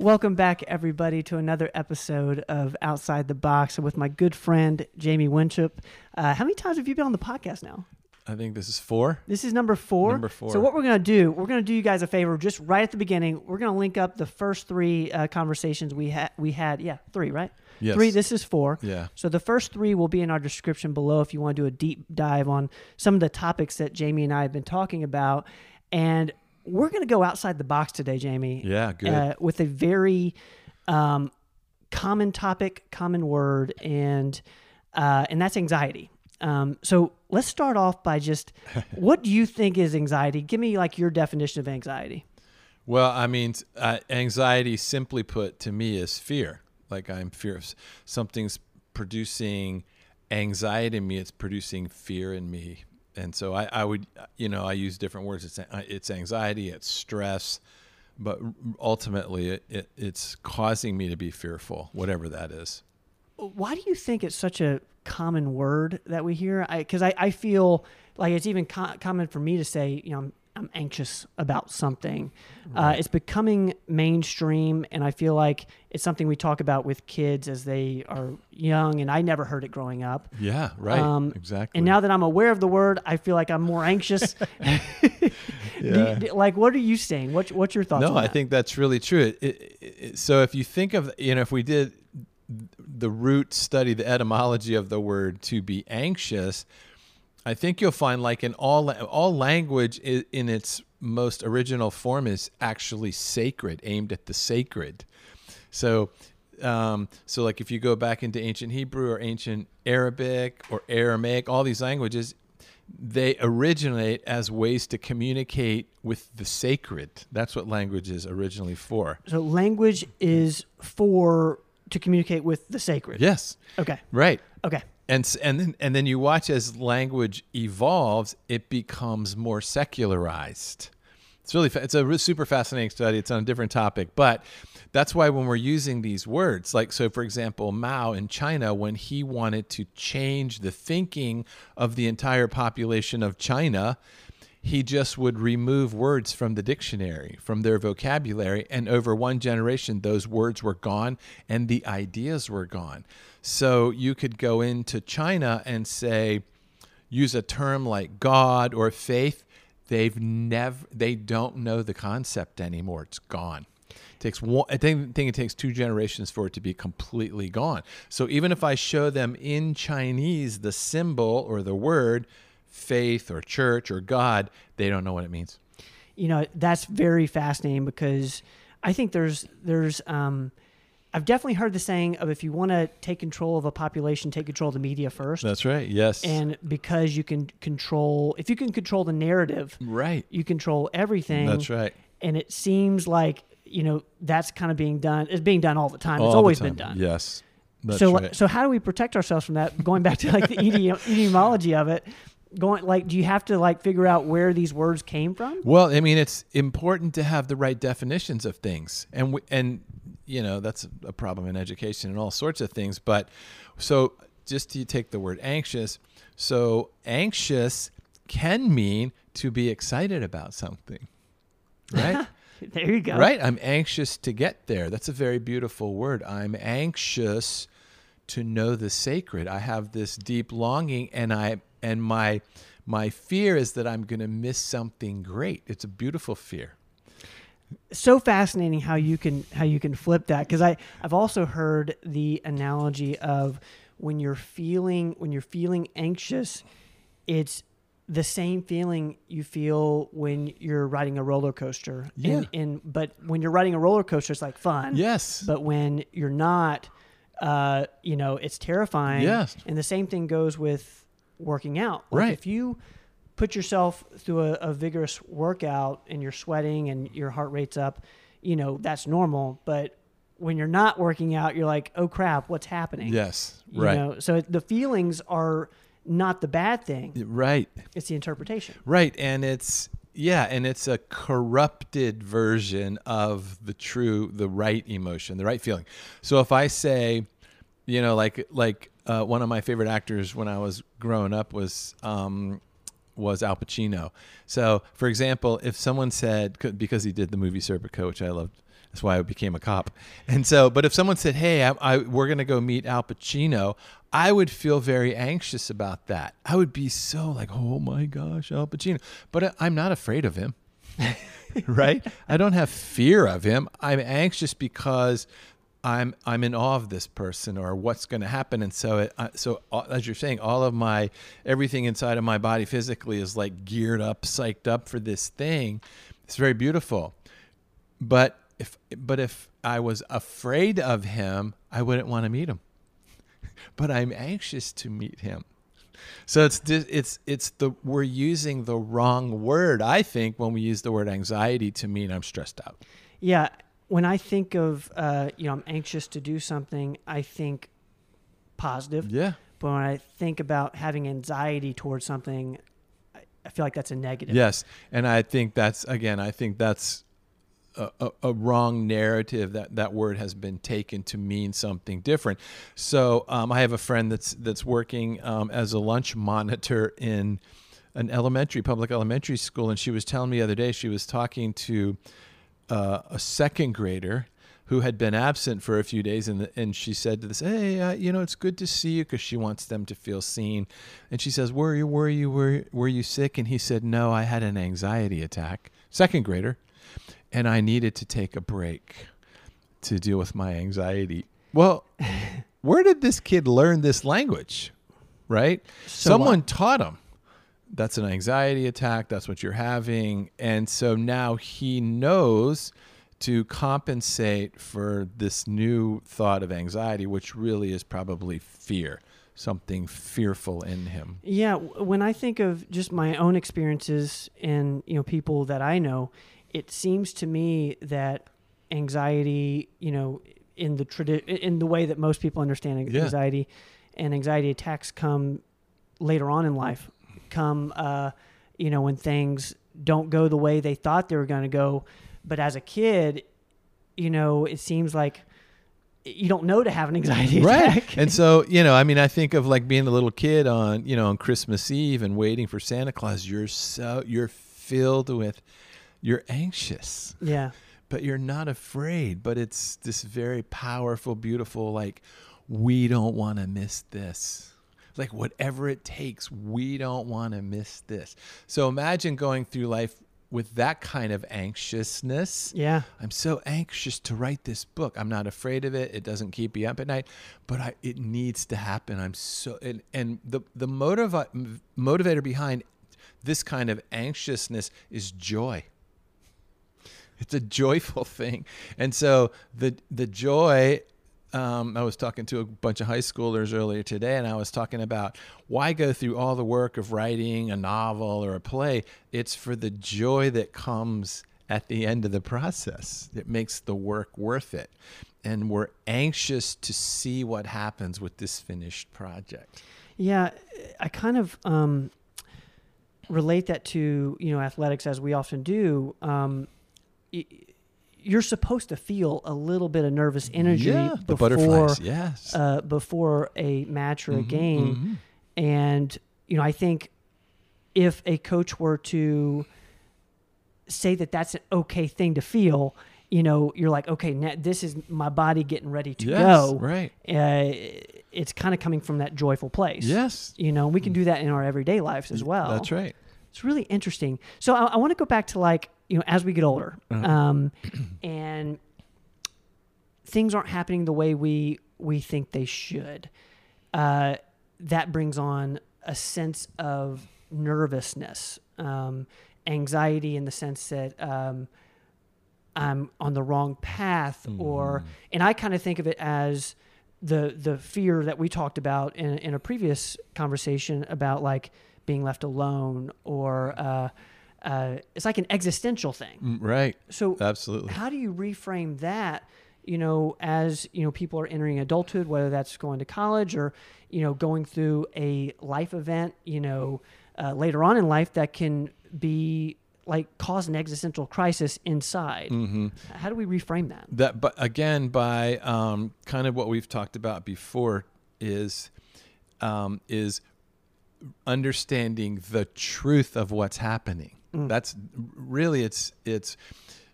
Welcome back, everybody, to another episode of Outside the Box with my good friend Jamie Winship. Uh, how many times have you been on the podcast now? I think this is four. This is number four. Number four. So what we're gonna do, we're gonna do you guys a favor, just right at the beginning. We're gonna link up the first three uh, conversations we had. We had, yeah, three, right? Yes. Three. This is four. Yeah. So the first three will be in our description below if you want to do a deep dive on some of the topics that Jamie and I have been talking about. And we're going to go outside the box today, Jamie. Yeah, good. Uh, with a very um, common topic, common word, and uh, and that's anxiety. Um, so let's start off by just what do you think is anxiety? Give me like your definition of anxiety. Well, I mean, uh, anxiety, simply put, to me is fear. Like I'm fear something's producing anxiety in me. It's producing fear in me, and so I, I would, you know, I use different words. It's uh, it's anxiety, it's stress, but ultimately, it, it it's causing me to be fearful, whatever that is. Why do you think it's such a common word that we hear? Because I, I, I, feel like it's even co- common for me to say, you know, I'm anxious about something. Uh, right. Uh, it's becoming mainstream, and I feel like it's something we talk about with kids as they are young. And I never heard it growing up. Yeah, right. Um, exactly. And now that I'm aware of the word, I feel like I'm more anxious. yeah. Like, what are you saying? What, what's your thoughts? No, I think that's really true. It, it, it, so if you think of, you know, if we did the root study, the etymology of the word to be anxious, I think you'll find like in all all language in its most original form is actually sacred, aimed at the sacred. So, um, so like if you go back into ancient Hebrew or ancient Arabic or Aramaic, all these languages, they originate as ways to communicate with the sacred. That's what language is originally for. So language is for to communicate with the sacred. Yes. Okay. Right. Okay. And and then and then you watch as language evolves, it becomes more secularized. It's really it's a super fascinating study. It's on a different topic, but that's why when we're using these words, like so, for example, Mao in China, when he wanted to change the thinking of the entire population of China, he just would remove words from the dictionary, from their vocabulary. And over one generation, those words were gone and the ideas were gone. So you could go into China and say, use a term like God or faith. They've never, they don't know the concept anymore. It's gone. It takes one, I think, think it takes two generations for it to be completely gone. So even if I show them in Chinese the symbol or the word, faith or church or God, they don't know what it means. You know, that's very fascinating because I think there's there's um, I've definitely heard the saying of if you want to take control of a population, take control of the media first. That's right. Yes. And because you can control, if you can control the narrative, right, you control everything. That's right. And it seems like you know that's kind of being done. It's being done all the time. All it's always been done. Yes. That's so, right. so how do we protect ourselves from that? Going back to like the etymology of it, going like do you have to like figure out where these words came from? Well i mean it's important to have the right definitions of things. And we, and you know that's a problem in education and all sorts of things. But so just to take the word anxious so anxious can mean to be excited about something right? There you go. Right? I'm anxious to get there. That's a very beautiful word. I'm anxious to know the sacred. I have this deep longing and i and my my fear is that I'm going to miss something great. It's a beautiful fear. So fascinating how you can how you can flip that because I I've also heard the analogy of when you're feeling when you're feeling anxious, it's the same feeling you feel when you're riding a roller coaster. Yeah. And, and but when you're riding a roller coaster, it's like fun. Yes. But when you're not, uh, you know, it's terrifying. Yes. And the same thing goes with working out. Like right. If you put yourself through a, a, vigorous workout and you're sweating and your heart rate's up, you know, that's normal. But when you're not working out, you're like, oh crap, what's happening? Yes. You right. Know? So the feelings are not the bad thing. Right. It's the interpretation. Right. And it's, yeah, and it's a corrupted version of the true, the right emotion, the right feeling. So if I say, you know, like like uh, one of my favorite actors when I was growing up was um, was Al Pacino. So, for example, if someone said because he did the movie Serpico, which I loved That's why I became a cop. And so, but if someone said, "Hey, I, I, we're going to go meet Al Pacino," I would feel very anxious about that. I would be so like, "Oh my gosh, Al Pacino!" But I, I'm not afraid of him. right? I don't have fear of him. I'm anxious because I'm I'm in awe of this person or what's going to happen, and so it, uh, so uh, as you're saying, all of my everything inside of my body physically is like geared up, psyched up for this thing. It's very beautiful, but if but if I was afraid of him, I wouldn't want to meet him. but I'm anxious to meet him. So it's it's it's the we're using the wrong word. I think when we use the word anxiety to mean I'm stressed out. Yeah, when I think of uh, you know I'm anxious to do something, I think positive. Yeah. But when I think about having anxiety towards something, I, I feel like that's a negative. Yes, and I think that's again. I think that's a, a, a, wrong narrative that that word has been taken to mean something different. So um, I have a friend that's that's working um, as a lunch monitor in an elementary public elementary school, and she was telling me the other day she was talking to uh, a second grader who had been absent for a few days, and and she said to this, "Hey, uh, you know, it's good to see you," because she wants them to feel seen. And she says, "Were you were you were were you sick?" And he said, "No, I had an anxiety attack." Second grader, and I needed to take a break to deal with my anxiety. Well, where did this kid learn this language? Right? So Someone what? taught him that's an anxiety attack. That's what you're having. And so now he knows to compensate for this new thought of anxiety, which really is probably fear, something fearful in him. Yeah. When I think of just my own experiences and, you know, people that I know, it seems to me that anxiety, you know, in the tradi- in the way that most people understand anxiety yeah. and anxiety attacks come later on in life come, uh, you know, when things don't go the way they thought they were going to go. But as a kid, you know, it seems like you don't know to have an anxiety attack. Right. And so, you know, I mean, I think of like being a little kid on, you know, on Christmas Eve and waiting for Santa Claus. You're so, you're filled with, you're anxious. Yeah. But you're not afraid. But it's this very powerful, beautiful, like, we don't want to miss this like whatever it takes, we don't want to miss this. So imagine going through life with that kind of anxiousness. Yeah. I'm so anxious to write this book. I'm not afraid of it. It doesn't keep me up at night, but I, it needs to happen. I'm so and, and the the motiv- motivator behind this kind of anxiousness is joy. It's a joyful thing. And so the the joy um, I was talking to a bunch of high schoolers earlier today, and I was talking about why go through all the work of writing a novel or a play. It's for the joy that comes at the end of the process that makes the work worth it. And we're anxious to see what happens with this finished project. Yeah, I kind of um, relate that to you know athletics as we often do. Um, you're supposed to feel a little bit of nervous energy yeah, before yes. uh, before a match or mm-hmm, a game, mm-hmm. and you know I think if a coach were to say that that's an okay thing to feel, you know, you're like, okay, now this is my body getting ready to yes, go. Right. Uh, it's kind of coming from that joyful place. Yes. You know, we can do that in our everyday lives as well. That's right. It's really interesting. So I, I want to go back to like you know as we get older, uh-huh. um, and things aren't happening the way we we think they should. Uh, that brings on a sense of nervousness, um, anxiety in the sense that um, I'm on the wrong path, mm-hmm. or and I kind of think of it as the the fear that we talked about in in a previous conversation about like being left alone or uh, uh, it's like an existential thing. Mm, right. So absolutely. How do you reframe that? You know, as you know, people are entering adulthood, whether that's going to college or you know going through a life event, you know, uh, later on in life that can be like cause an existential crisis inside. Mm-hmm. How do we reframe that? That, but again, by um, kind of what we've talked about before, is um, is understanding the truth of what's happening. Mm. That's really it's it's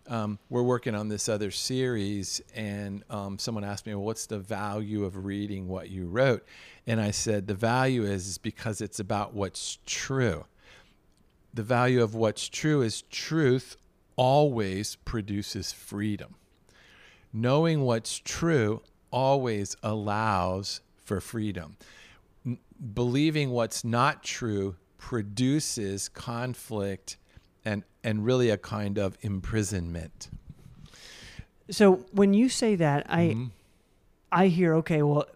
um, we're working on this other series, and um, someone asked me, "Well, what's the value of reading what you wrote?" And I said, "The value is, because it's about what's true. The value of what's true is truth always produces freedom. Knowing what's true always allows for freedom. N- believing what's not true produces conflict." And and really a kind of imprisonment. So when you say that, I Mhm. I hear okay, well,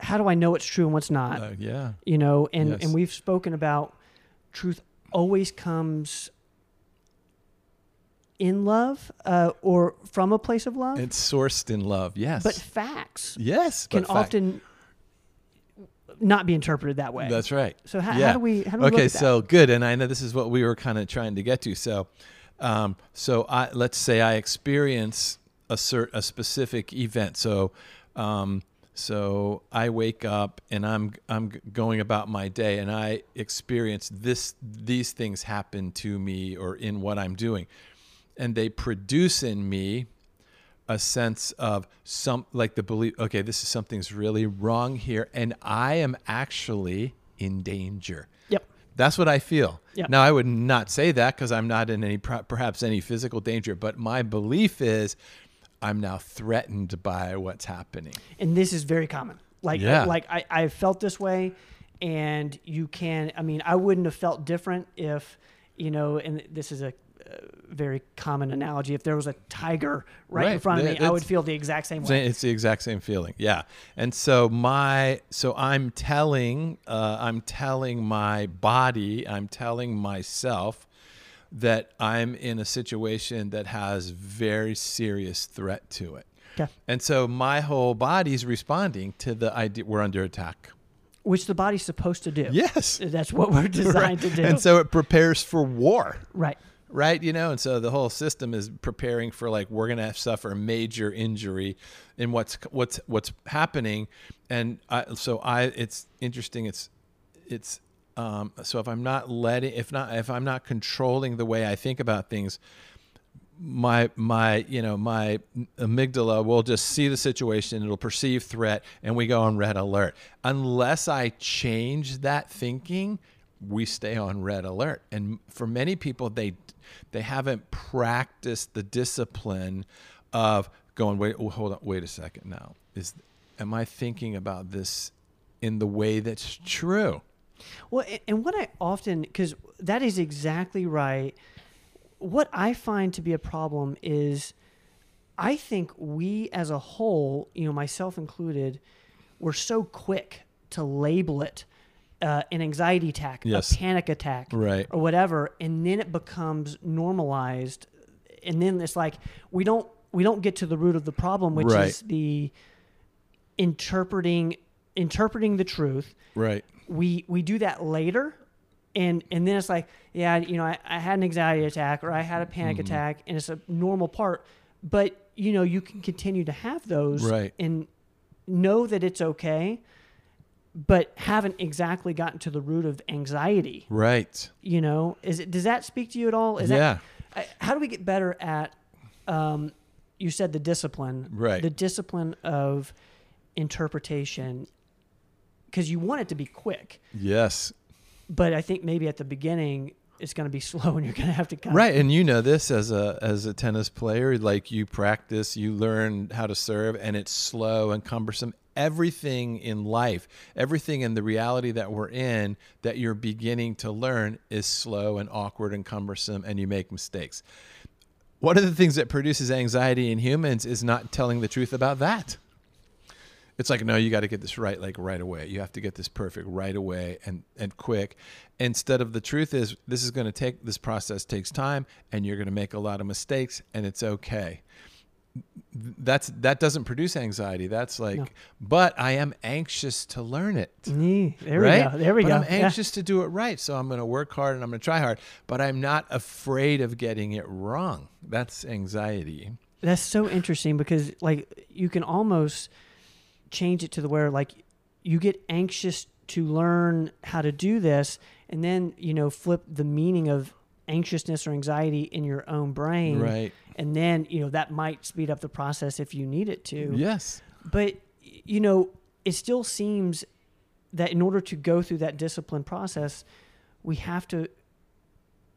how do I know what's true and what's not? Uh, yeah. you know, and Yes. and we've spoken about truth always comes in love uh, or from a place of love, It's sourced in love. Yes. but facts yes. can fact- often not be interpreted that way. That's right. so how, yeah. how do we how do we okay, look at that? so good, and I know this is what we were kind of trying to get to. So, um, so I let's say I experience a cert, a specific event. So, um, so I wake up and I'm I'm going about my day, and I experience this these things happen to me or in what I'm doing, and they produce in me a sense of some like the belief okay this is something's really wrong here and i am actually in danger Yep. that's what i feel Yep. now i would not say that because i'm not in any perhaps any physical danger but my belief is i'm now threatened by what's happening and this is very common. Like Yeah. like I I felt this way, and you can. I mean, I wouldn't have felt different if you know. And this is a very common analogy. If there was a tiger right, in front of me, I would feel the exact same way. It's the exact same feeling, yeah. And so my, so I'm telling, uh, I'm telling my body, I'm telling myself that I'm in a situation that has very serious threat to it. Okay. And so my whole body's responding to the idea we're under attack. Which the body's supposed to do. Yes. That's what we're designed to do. And so it prepares for war. right. Right? You know and so the whole system is preparing for like we're to suffer major injury in what's what's what's happening. And I, so i it's interesting it's it's um, so if i'm not letting if not if i'm not controlling the way i think about things my my you know my amygdala will just see the situation it'll perceive threat and we go on red alert. Unless i change that thinking we stay on red alert. And for many people they they haven't practiced the discipline of going wait oh, hold on wait a second now is am i thinking about this in the way that's true Well, and what I often, because that is exactly right. What I find to be a problem is I think we as a whole, you know, myself included, we're so quick to label it uh, an anxiety attack, Yes. a panic attack, Right. or whatever, and then it becomes normalized, and then it's like we don't we don't get to the root of the problem, which Right. is the interpreting interpreting the truth right we we do that later and and then it's like yeah you know i, I had an anxiety attack or i had a panic Mm-hmm. attack and it's a normal part but you know you can continue to have those Right. and know that it's okay but haven't exactly gotten to the root of anxiety. Right. You know is it does that speak to you at all? Is yeah. That how do we get better at um you said the discipline. Right. the discipline of interpretation because you want it to be quick. Yes. But I think maybe at the beginning it's going to be slow, and you're going to have to kind right and you know this as a as a tennis player like you practice you learn how to serve and it's slow and cumbersome everything in life everything in the reality that we're in that you're beginning to learn is slow and awkward and cumbersome and you make mistakes. One of the things that produces anxiety in humans is not telling the truth about that. It's like no you got to get this right like right away. You have to get this perfect right away and and quick. Instead of the truth is this is going to take this process takes time and you're going to make a lot of mistakes and it's okay that's that doesn't produce anxiety that's like No. but i am anxious to learn it there right? we go there we but go I'm Yeah. anxious to do it right, so I'm going to work hard and I'm going to try hard. But I'm not afraid of getting it wrong. That's anxiety. That's so interesting because like you can almost change it to the where like you get anxious to learn how to do this and then you know flip the meaning of anxiousness or anxiety in your own brain. Right. And then, you know, that might speed up the process if you need it to. Yes. But, you know, it still seems that in order to go through that discipline process, we have to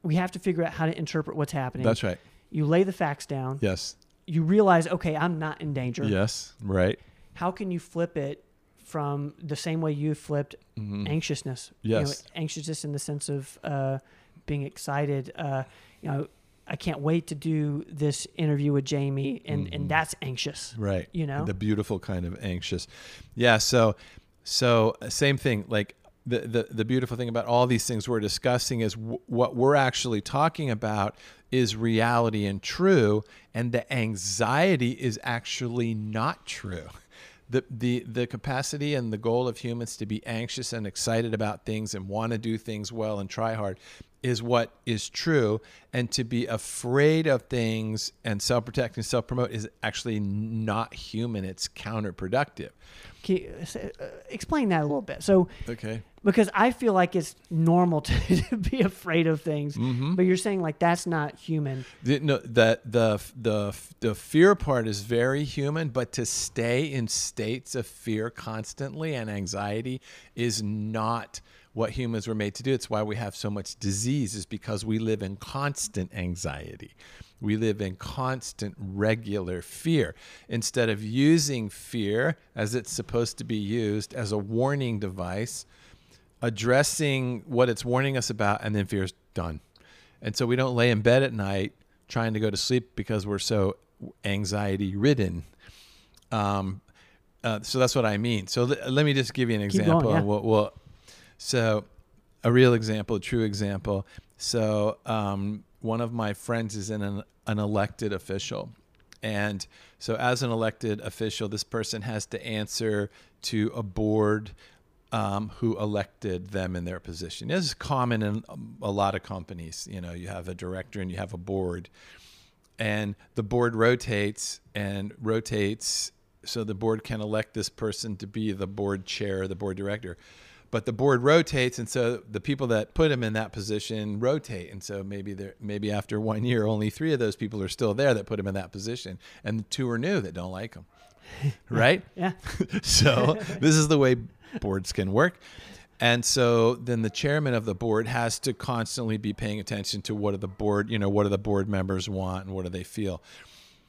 we have to figure out how to interpret what's happening. That's right. You lay the facts down. Yes. You realize, okay, I'm not in danger. Yes. Right. How can you flip it from the same way you flipped Mhm. anxiousness? Yes. You know, anxiousness in the sense of uh, being excited. Uh, you know, I can't wait to do this interview with Jamie, and Mhm. and that's anxious. Right. You know? the beautiful kind of anxious. Yeah. So, so same thing. Like the the the beautiful thing about all these things we're discussing is w- what we're actually talking about is reality and true, and the anxiety is actually not true. The, the the capacity and the goal of humans to be anxious and excited about things and want to do things well and try hard is what is true. And to be afraid of things and self-protect and self-promote is actually not human it's counterproductive. Can you, uh, explain that a little bit? So, okay because I feel like it's normal to, to be afraid of things, Mhm. but you're saying like that's not human. the, no, the, the the the fear part is very human but to stay in states of fear constantly and anxiety is not what humans were made to do it's why we have so much disease is because we live in constant anxiety we live in constant regular fear instead of using fear as it's supposed to be used as a warning device addressing what it's warning us about and then fear's done. And so we don't lay in bed at night trying to go to sleep because we're so anxiety ridden um, uh, so that's what i mean. So th- let me just give you an example going, yeah. We'll- we'll- so a real example a true example. So um, one of my friends is in an, an elected official. And so as an elected official this person has to answer to a board um, who elected them in their position. This is common in um, a lot of companies. You know, you have a director and you have a board, and the board rotates and rotates, so the board can elect this person to be the board chair, the board director. But the board rotates, and so the people that put him in that position rotate, and so maybe there, maybe after one year, only three of those people are still there that put him in that position, and the two are new that don't like him, right? Yeah. so this is the way boards can work. And so then the chairman of the board has to constantly be paying attention to what do the board, you know, what do the board members want and what do they feel.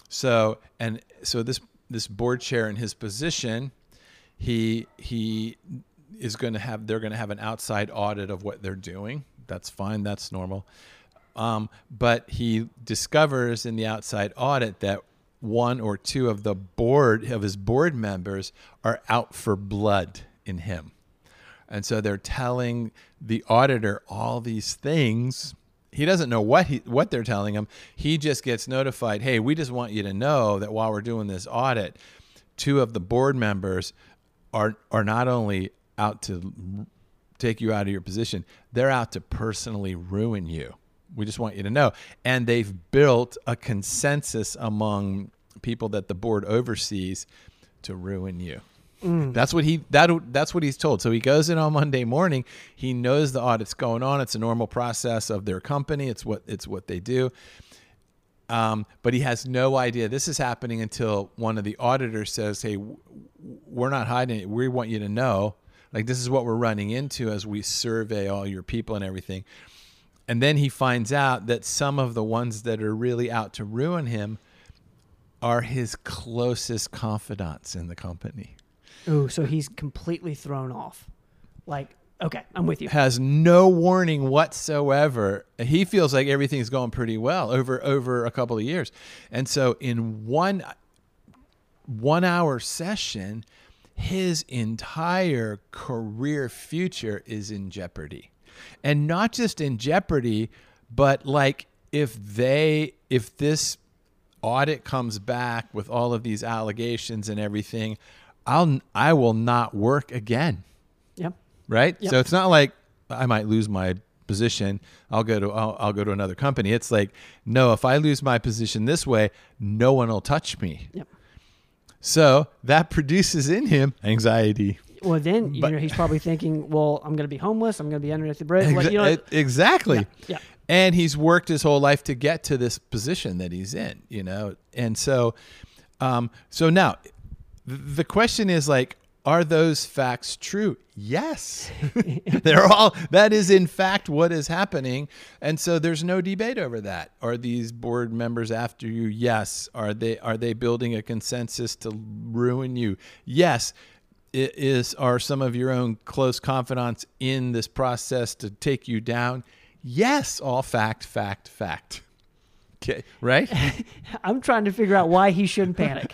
So and so this this board chair in his position, he he is going to have they're going to have an outside audit of what they're doing. That's fine. That's normal. Um, but he discovers in the outside audit that one or two of the board of his board members are out for blood in him. And so they're telling the auditor all these things. He doesn't know what he what they're telling him. He just gets notified, "Hey, we just want you to know that while we're doing this audit, two of the board members are are not only out to take you out of your position, they're out to personally ruin you. We just want you to know." And they've built a consensus among people that the board oversees to ruin you. That's what he that that's what he's told. So he goes in on Monday morning. He knows the audit's going on. It's a normal process of their company. It's what it's what they do. Um, but he has no idea this is happening until one of the auditors says, "Hey, we're not hiding it. We want you to know. Like this is what we're running into as we survey all your people and everything." And then he finds out that some of the ones that are really out to ruin him are his closest confidants in the company. Ooh, so he's completely thrown off. Like, okay, I'm with you. has no warning whatsoever. He feels like everything's going pretty well over over a couple of years. And so in one 1 hour session, his entire career future is in jeopardy. And not just in jeopardy, but like if they if this audit comes back with all of these allegations and everything, I'll I will not work again Yep. right? Yep. So it's not like I might lose my position. I'll go to I'll, I'll go to another company. It's like no, if I lose my position this way, no one will touch me. Yep. So that produces in him anxiety. Well, then you But- know he's probably thinking, "Well, I'm going to be homeless. I'm going to be underneath the bridge." Like, you know, Exa- exactly. yeah. and he's worked his whole life to get to this position that he's in, you know. And so, um, so now, the question is like, are those facts true? Yes, they're all. That is in fact what is happening, and so there's no debate over that. Are these board members after you? Yes. Are they? Are they building a consensus to ruin you? Yes. It is are some of your own close confidants in this process to take you down? Yes, all fact, fact, fact. Okay, right? I'm trying to figure out why he shouldn't panic.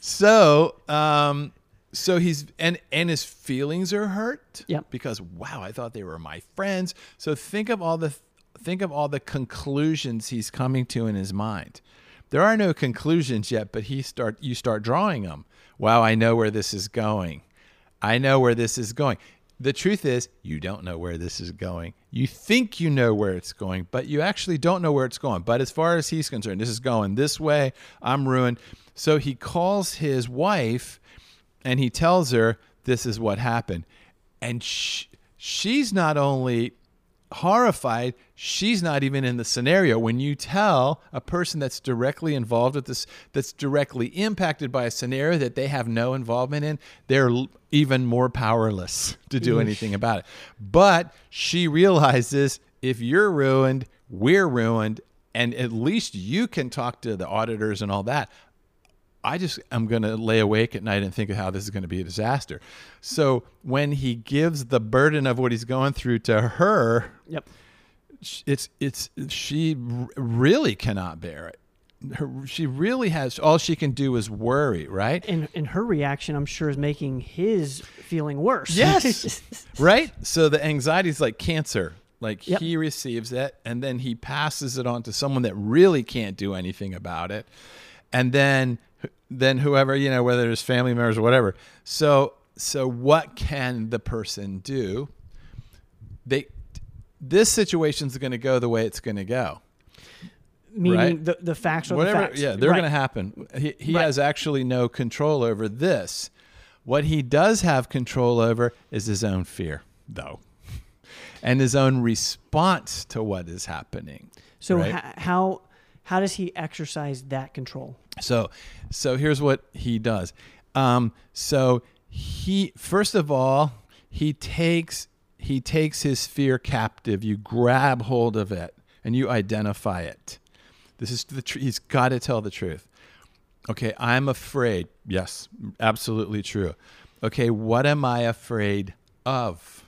So, um, so he's and and his feelings are hurt. Yep. Because wow, I thought they were my friends. So think of all the think of all the conclusions he's coming to in his mind. There are no conclusions yet, but he start you start drawing them. Wow, I know where this is going. I know where this is going. The truth is, you don't know where this is going. You think you know where it's going, but you actually don't know where it's going. But as far as he's concerned, this is going this way. I'm ruined. So he calls his wife and he tells her this is what happened. And sh- she's not only horrified, she's not even in the scenario. When you tell a person that's directly involved with this, that's directly impacted by a scenario that they have no involvement in, they're even more powerless to do anything about it. But she realizes if you're ruined, we're ruined, and at least you can talk to the auditors and all that. I just am going to lay awake at night and think of how this is going to be a disaster. So when he gives the burden of what he's going through to her, yep. it's it's she really cannot bear it. Her, she really has all she can do is worry, right? And and her reaction, I'm sure, is making his feeling worse. Yes. right? So the anxiety is like cancer. Like Yep. he receives it and then he passes it on to someone that really can't do anything about it. And then then whoever, you know, whether it's family members or whatever. So so what can the person do? They this situation's going to go the way it's going to go. Meaning Right. the, the facts are Whatever, the facts. yeah, they're Right. going to happen. He, he Right. has actually no control over this. What he does have control over is his own fear, though, and his own response to what is happening. So how how does he exercise that control? So, so here's what he does. Um, so he first of all he takes he takes his fear captive. You grab hold of it and you identify it. This is the tr- he's got to tell the truth. Okay, I'm afraid. Yes, absolutely true. Okay, what am I afraid of?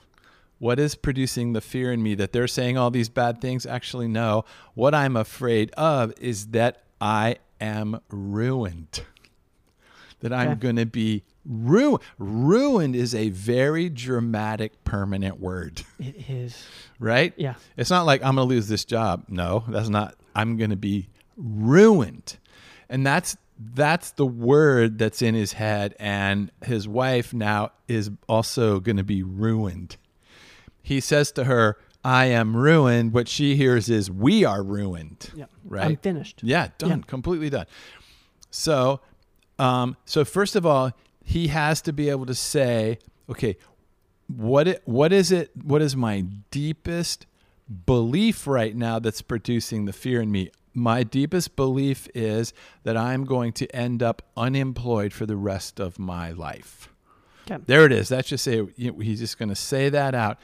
What is producing the fear in me that they're saying all these bad things? Actually, no. What I'm afraid of is that I am ruined. That I'm Okay. going to be ruined. Ruined is a very dramatic, permanent word, It is. right? Yeah. It's not like I'm going to lose this job. No, that's not. I'm going to be ruined. And that's that's the word that's in his head and his wife now is also going to be ruined. He says to her, "I am ruined." What she hears is, "We are ruined." Yeah. Right? I'm finished. Yeah, done, Yeah. completely done. So, um, so first of all, he has to be able to say, okay, what it, what is it? What is my deepest belief right now that's producing the fear in me? My deepest belief is that I'm going to end up unemployed for the rest of my life. Okay. There it is. That's just say he's just going to say that out.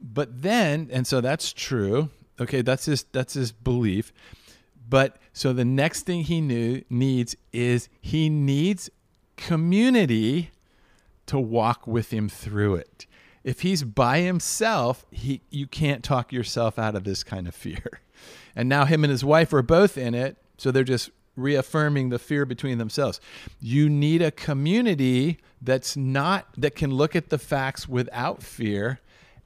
But then, and so that's true. Okay, that's his that's his belief. But so the next thing he knew needs is he needs community to walk with him through it. If he's by himself, he you can't talk yourself out of this kind of fear. And now him and his wife are both in it, so they're just reaffirming the fear between themselves. You need a community that's not that can look at the facts without fear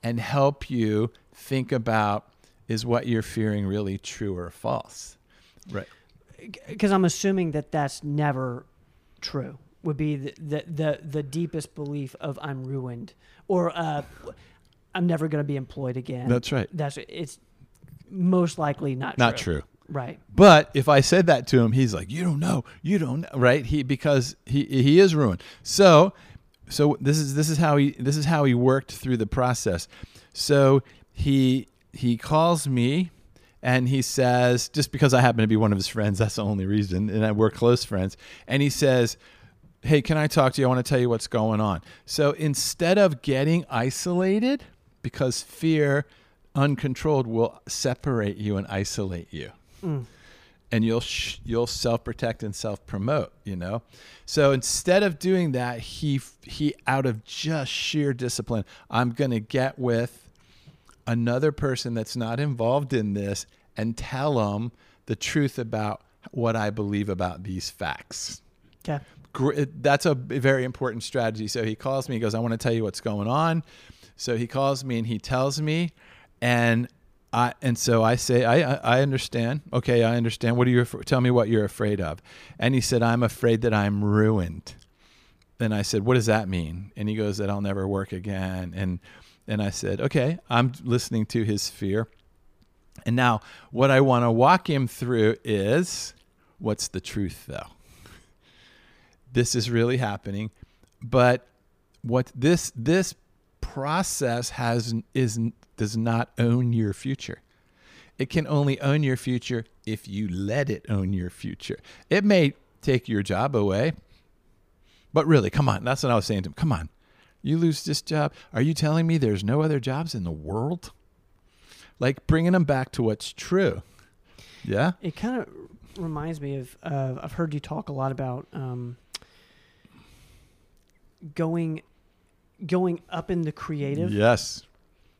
and help you think about is what you're fearing really true or false. Right. Because I'm assuming that that's never true. Would be the the the, the deepest belief of I'm ruined or uh, I'm never going to be employed again. That's right. That's it's most likely not Not true. true. Right. But if I said that to him, he's like, "You don't know, you don't know," right? He because he he is ruined. So, so this is this is how he this is how he worked through the process. So he he calls me and he says, just because I happen to be one of his friends, that's the only reason, and we're close friends. And he says, Hey, can I talk to you? I want to tell you what's going on. So instead of getting isolated, because fear uncontrolled will separate you and isolate you. Mm. And you'll sh- you'll self protect and self promote, you know. So instead of doing that, he he out of just sheer discipline, I'm gonna get with another person that's not involved in this and tell them the truth about what I believe about these facts. Okay. That's a very important strategy. So he calls me, he goes, I want to tell you what's going on. So he calls me and he tells me, and I and so I say, I I understand. Okay, I understand. What are you? Tell me what you're afraid of. And he said, I'm afraid that I'm ruined. And I said, What does that mean? And he goes, That I'll never work again. And and I said, Okay, I'm listening to his fear. And now, what I want to walk him through is what's the truth, though? This is really happening, but what this this process has is does not own your future. It can only own your future if you let it own your future. It may take your job away, but really, come on. That's what I was saying to him. Come on. You lose this job. Are you telling me there's no other jobs in the world? Like bringing them back to what's true. Yeah. It kind of reminds me of, uh, I've heard you talk a lot about um, going going up in the creative. Yes.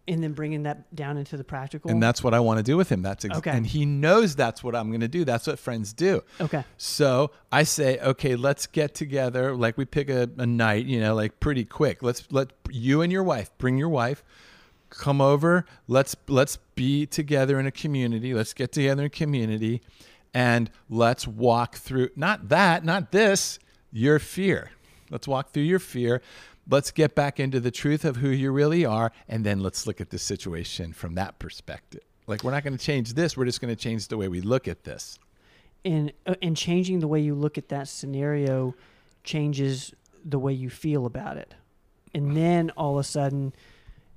And then bringing that down into the practical. And that's what I want to do with him. That's ex- okay. And he knows that's what I'm going to do. That's what friends do. Okay. So I say, okay, let's get together. Like we pick a, a night, you know, like pretty quick. Let's let you and your wife bring your wife, come over. Let's let's be together in a community. Let's get together in a community, and let's walk through not that, not this, your fear. Let's walk through your fear let's get back into the truth of who you really are and then let's look at the situation from that perspective. Like we're not going to change this we're just going to change the way we look at this. And uh, and changing the way you look at that scenario changes the way you feel about it. And then all of a sudden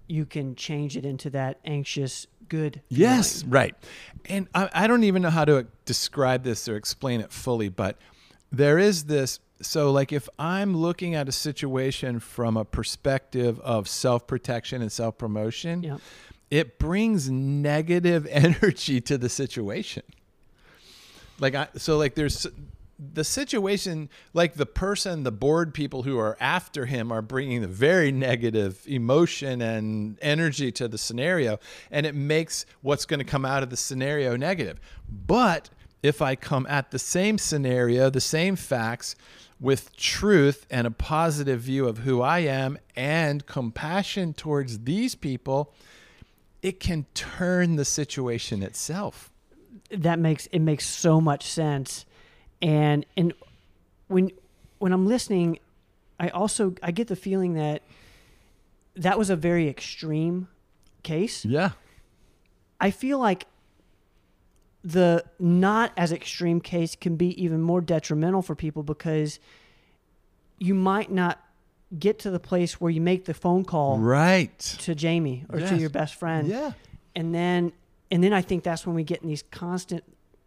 you can change it into that anxious good yes right. And I, I don't even know how to describe this or explain it fully but there is this so like if i'm looking at a situation from a perspective of self-protection and self-promotion yep. it brings negative energy to the situation like i so like there's the situation like the person the board people who are after him are bringing the very negative emotion and energy to the scenario and it makes what's going to come out of the scenario negative but if i come at the same scenario the same facts with truth and a positive view of who I am and compassion towards these people, it can turn the situation itself. That makes it makes so much sense. And and when when I'm listening, I also I get the feeling that that was a very extreme case. Yeah. I feel like the not as extreme case can be even more detrimental for people because you might not get to the place where you make the phone call right to Jamie or yes. to your best friend. Yeah. And then and then I think that's when we get in these constant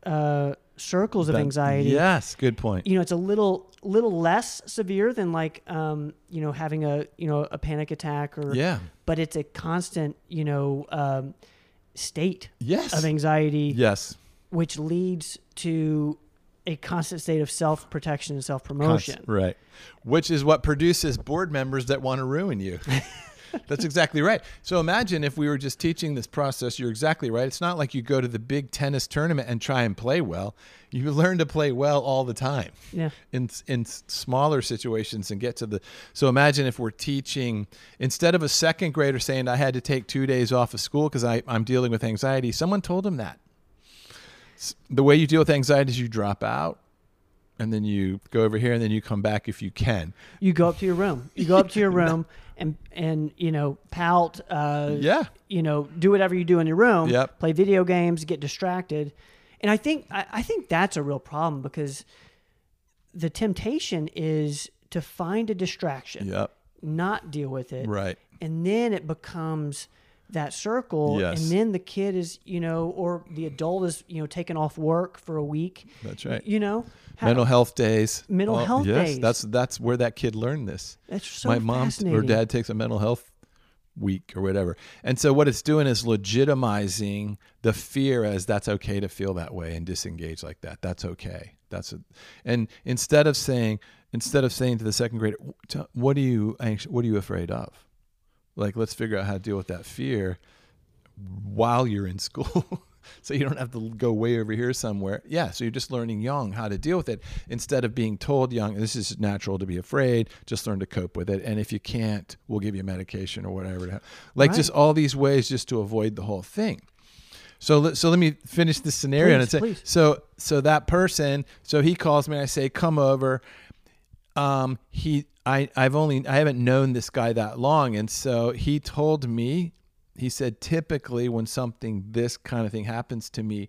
uh, circles of that, anxiety. Yes, good point. You know, it's a little little less severe than like um, you know having a you know a panic attack or yeah, but it's a constant you know um, state yes. of anxiety. Yes, which leads to a constant state of self protection and self promotion. Right. Which is what produces board members that want to ruin you. That's exactly right. So imagine if we were just teaching this process, you're exactly right. It's not like you go to the big tennis tournament and try and play well. You learn to play well all the time. Yeah. In in smaller situations and get to the So imagine if we're teaching instead of a second grader saying I had to take 2 days off of school cuz I I'm dealing with anxiety, someone told him that the way you deal with anxiety is you drop out and then you go over here and then you come back if you can. You go up to your room. You go up to your room and and you know pout. Uh, yeah. You know, do whatever you do in your room. Yep. Play video games, get distracted, and I think I, I think that's a real problem because the temptation is to find a distraction. Yep. Not deal with it. Right. And then it becomes that circle Yes. and then the kid is you know or the adult is you know taking off work for a week That's right. you know How- mental health days. Mental Oh, health yes, days. That's that's where that kid learned this. that's so My mom or dad takes a mental health week or whatever. And so what it's doing is legitimizing the fear as that's okay to feel that way and disengage like that. That's okay. That's a, and instead of saying instead of saying to the second grader, what are you anxious, what are you afraid of? Like let's figure out how to deal with that fear while you're in school. so you don't have to go way over here somewhere. Yeah, so you're just learning young how to deal with it instead of being told young, this is natural to be afraid, just learn to cope with it. And if you can't, we'll give you medication or whatever. Like Right. just all these ways just to avoid the whole thing. So let, so let me finish this scenario and say please. so so that person so he calls me and I say come over um he I I've only I haven't known this guy that long and so he told me he said typically when something this kind of thing happens to me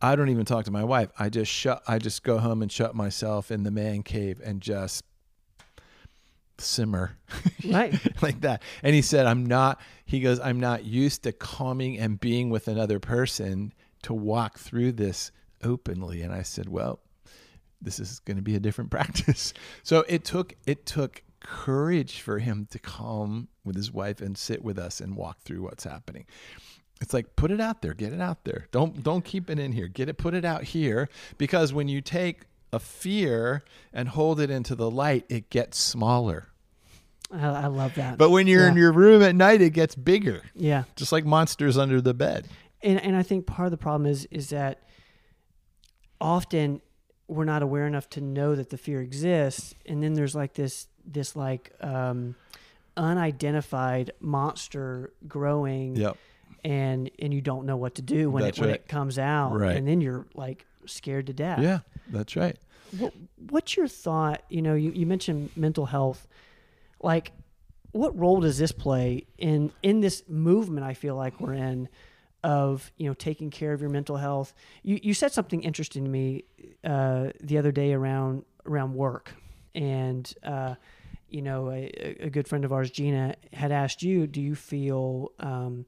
I don't even talk to my wife I just shut I just go home and shut myself in the man cave and just simmer right like that. And he said, I'm not, he goes, I'm not used to calming and being with another person to walk through this openly. And I said, well, this is going to be a different practice. So it took, it took courage for him to come with his wife and sit with us and walk through what's happening. It's like put it out there, get it out there. Don't don't keep it in here. Get it put it out here because when you take a fear and hold it into the light, it gets smaller. I, I love that But when you're in your room at night, it gets bigger, yeah just like monsters under the bed. and and I think part of the problem is is that often we're not aware enough to know that the fear exists, and then there's like this this like um, unidentified monster growing, Yep. and and you don't know what to do when That's it when right. it comes out, Right. and then you're like scared to death. Yeah, that's right. What, what's your thought? You know, you, you mentioned mental health. Like, what role does this play in in this movement? I feel like we're in of you know taking care of your mental health. You you said something interesting to me uh, the other day around around work, and uh, you know a, a good friend of ours, Gina, had asked you, do you feel um,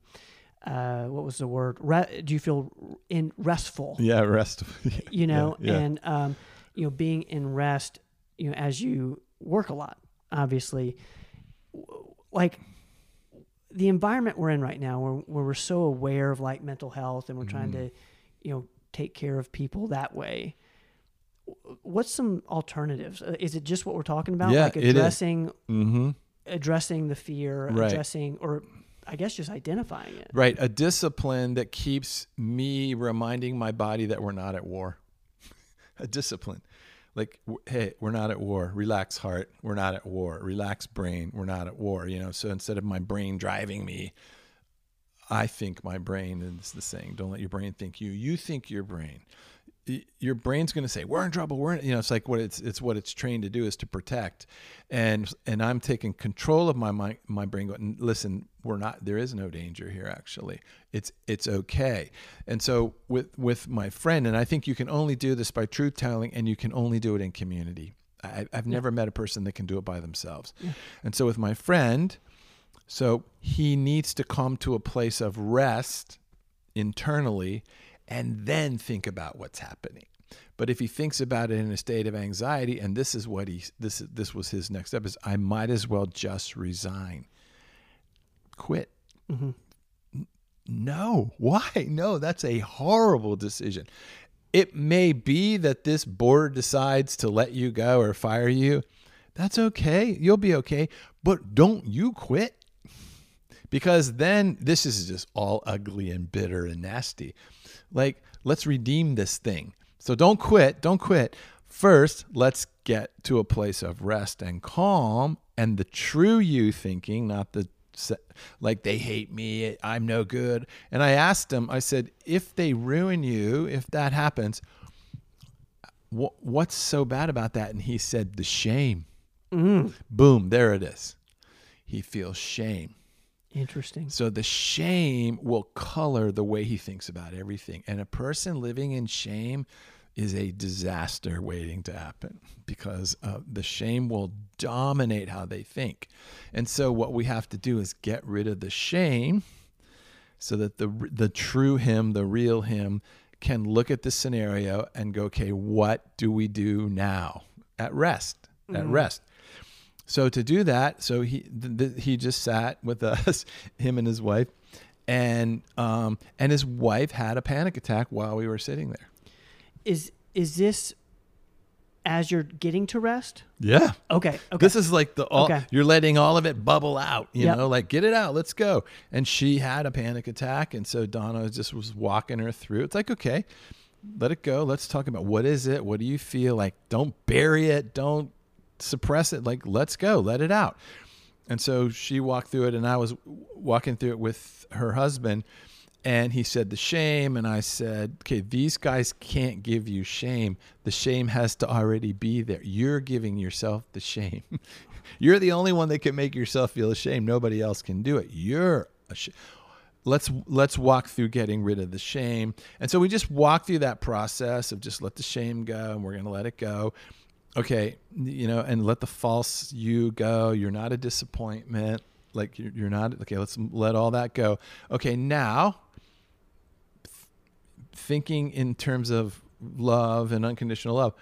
uh, what was the word? Re- do you feel in restful? Yeah, rest. you know, yeah. and um, you know, being in rest, you know, as you work a lot, obviously, like the environment we're in right now, where, where we're so aware of like mental health, and we're trying Mm-hmm. to, you know, take care of people that way. What's some alternatives? Uh, Is it just what we're talking about, Yeah, like addressing mm-hmm. addressing the fear, Right. addressing, or I guess just identifying it? Right, a discipline that keeps me reminding my body that we're not at war. a discipline. Like, hey, we're not at war. Relax, heart. We're not at war. Relax, brain. We're not at war. You know, so instead of my brain driving me, I think my brain is the saying. Don't let your brain think you. You think your brain. Your brain's going to say, "We're in trouble." We're, in, you know, it's like what it's it's what it's trained to do is to protect, and and I'm taking control of my my, my brain. Going, listen, we're not. There is no danger here. Actually, it's it's okay. And so with with my friend, and I think you can only do this by truth telling, and you can only do it in community. I, I've never met a person that can do it by themselves. And so with my friend, so he needs to come to a place of rest internally and then think about what's happening. But if he thinks about it in a state of anxiety, and this is what he this this was his next step is I might as well just resign. Quit. Mhm. No. Why? No, that's a horrible decision. It may be that this board decides to let you go or fire you. That's okay. You'll be okay. But don't you quit because then this is just all ugly and bitter and nasty. Like, let's redeem this thing. So don't quit. Don't quit. First, let's get to a place of rest and calm and the true you thinking, not the like they hate me, I'm no good. And I asked him, I said, if they ruin you, if that happens, wh- what's so bad about that? And he said, the shame. Mm, Boom, there it is. He feels shame. Interesting. So the shame will color the way he thinks about everything. And a person living in shame is a disaster waiting to happen because uh, the shame will dominate how they think. And so what we have to do is get rid of the shame so that the the true him, the real him, can look at the scenario and go, okay, what do we do now? At rest, at Mhm. rest. So to do that, so he th- th- he just sat with us, him and his wife, and um, and his wife had a panic attack while we were sitting there. Is is this as you're getting to rest? Yeah. Okay. Okay. This is like the all Okay. you're letting all of it bubble out, you Yep. know, like get it out, let's go. And she had a panic attack, and so Donna just was walking her through. It's like, okay, let it go. Let's talk about what is it? What do you feel like? Don't bury it. Don't suppress it. Like, let's go. Let it out. And so she walked through it, and I was walking through it with her husband. And he said the shame, and I said, okay, these guys can't give you shame. The shame has to already be there. You're giving yourself the shame. You're the only one that can make yourself feel ashamed. Nobody else can do it. You're ashamed. Let's let's walk through getting rid of the shame. And so we just walk through that process of just let the shame go, and we're gonna let it go okay, you know, and let the false you go. You're not a disappointment. Like you're, not okay. Let's let all that go. Okay, now th- thinking in terms of love and unconditional love.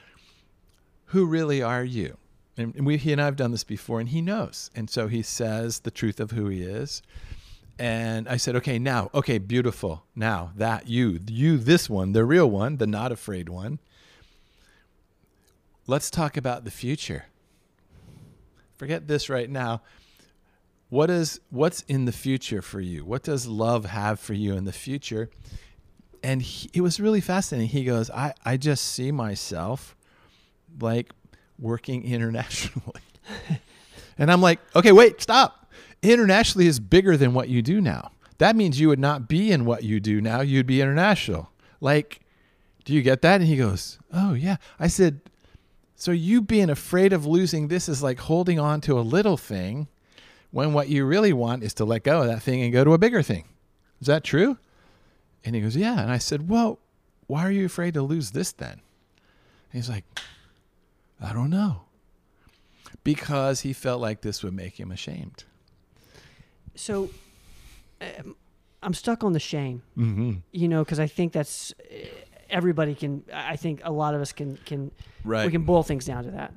Who really are you? And and we, he and I have done this before, and he knows. And so he says the truth of who he is. And I said, okay, now, okay, beautiful. Now that you, you, this one, the real one, the not afraid one, let's talk about the future. Forget this right now. What is what's in the future for you? What does love have for you in the future? And he, it was really fascinating. He goes, I, I just see myself like working internationally. and I'm like, okay, wait, stop. Internationally is bigger than what you do now. That means you would not be in what you do now. You'd be international. Like, do you get that? And he goes, oh, yeah. I said, so you being afraid of losing this is like holding on to a little thing when what you really want is to let go of that thing and go to a bigger thing. Is that true? And he goes, Yeah. And I said, Well, why are you afraid to lose this then? And he's like, I don't know. Because he felt like this would make him ashamed. so um, I'm stuck on the shame. Mm-hmm. You know, because I think that's eh, everybody can. I think a lot of us can can Right. we can boil things down to that.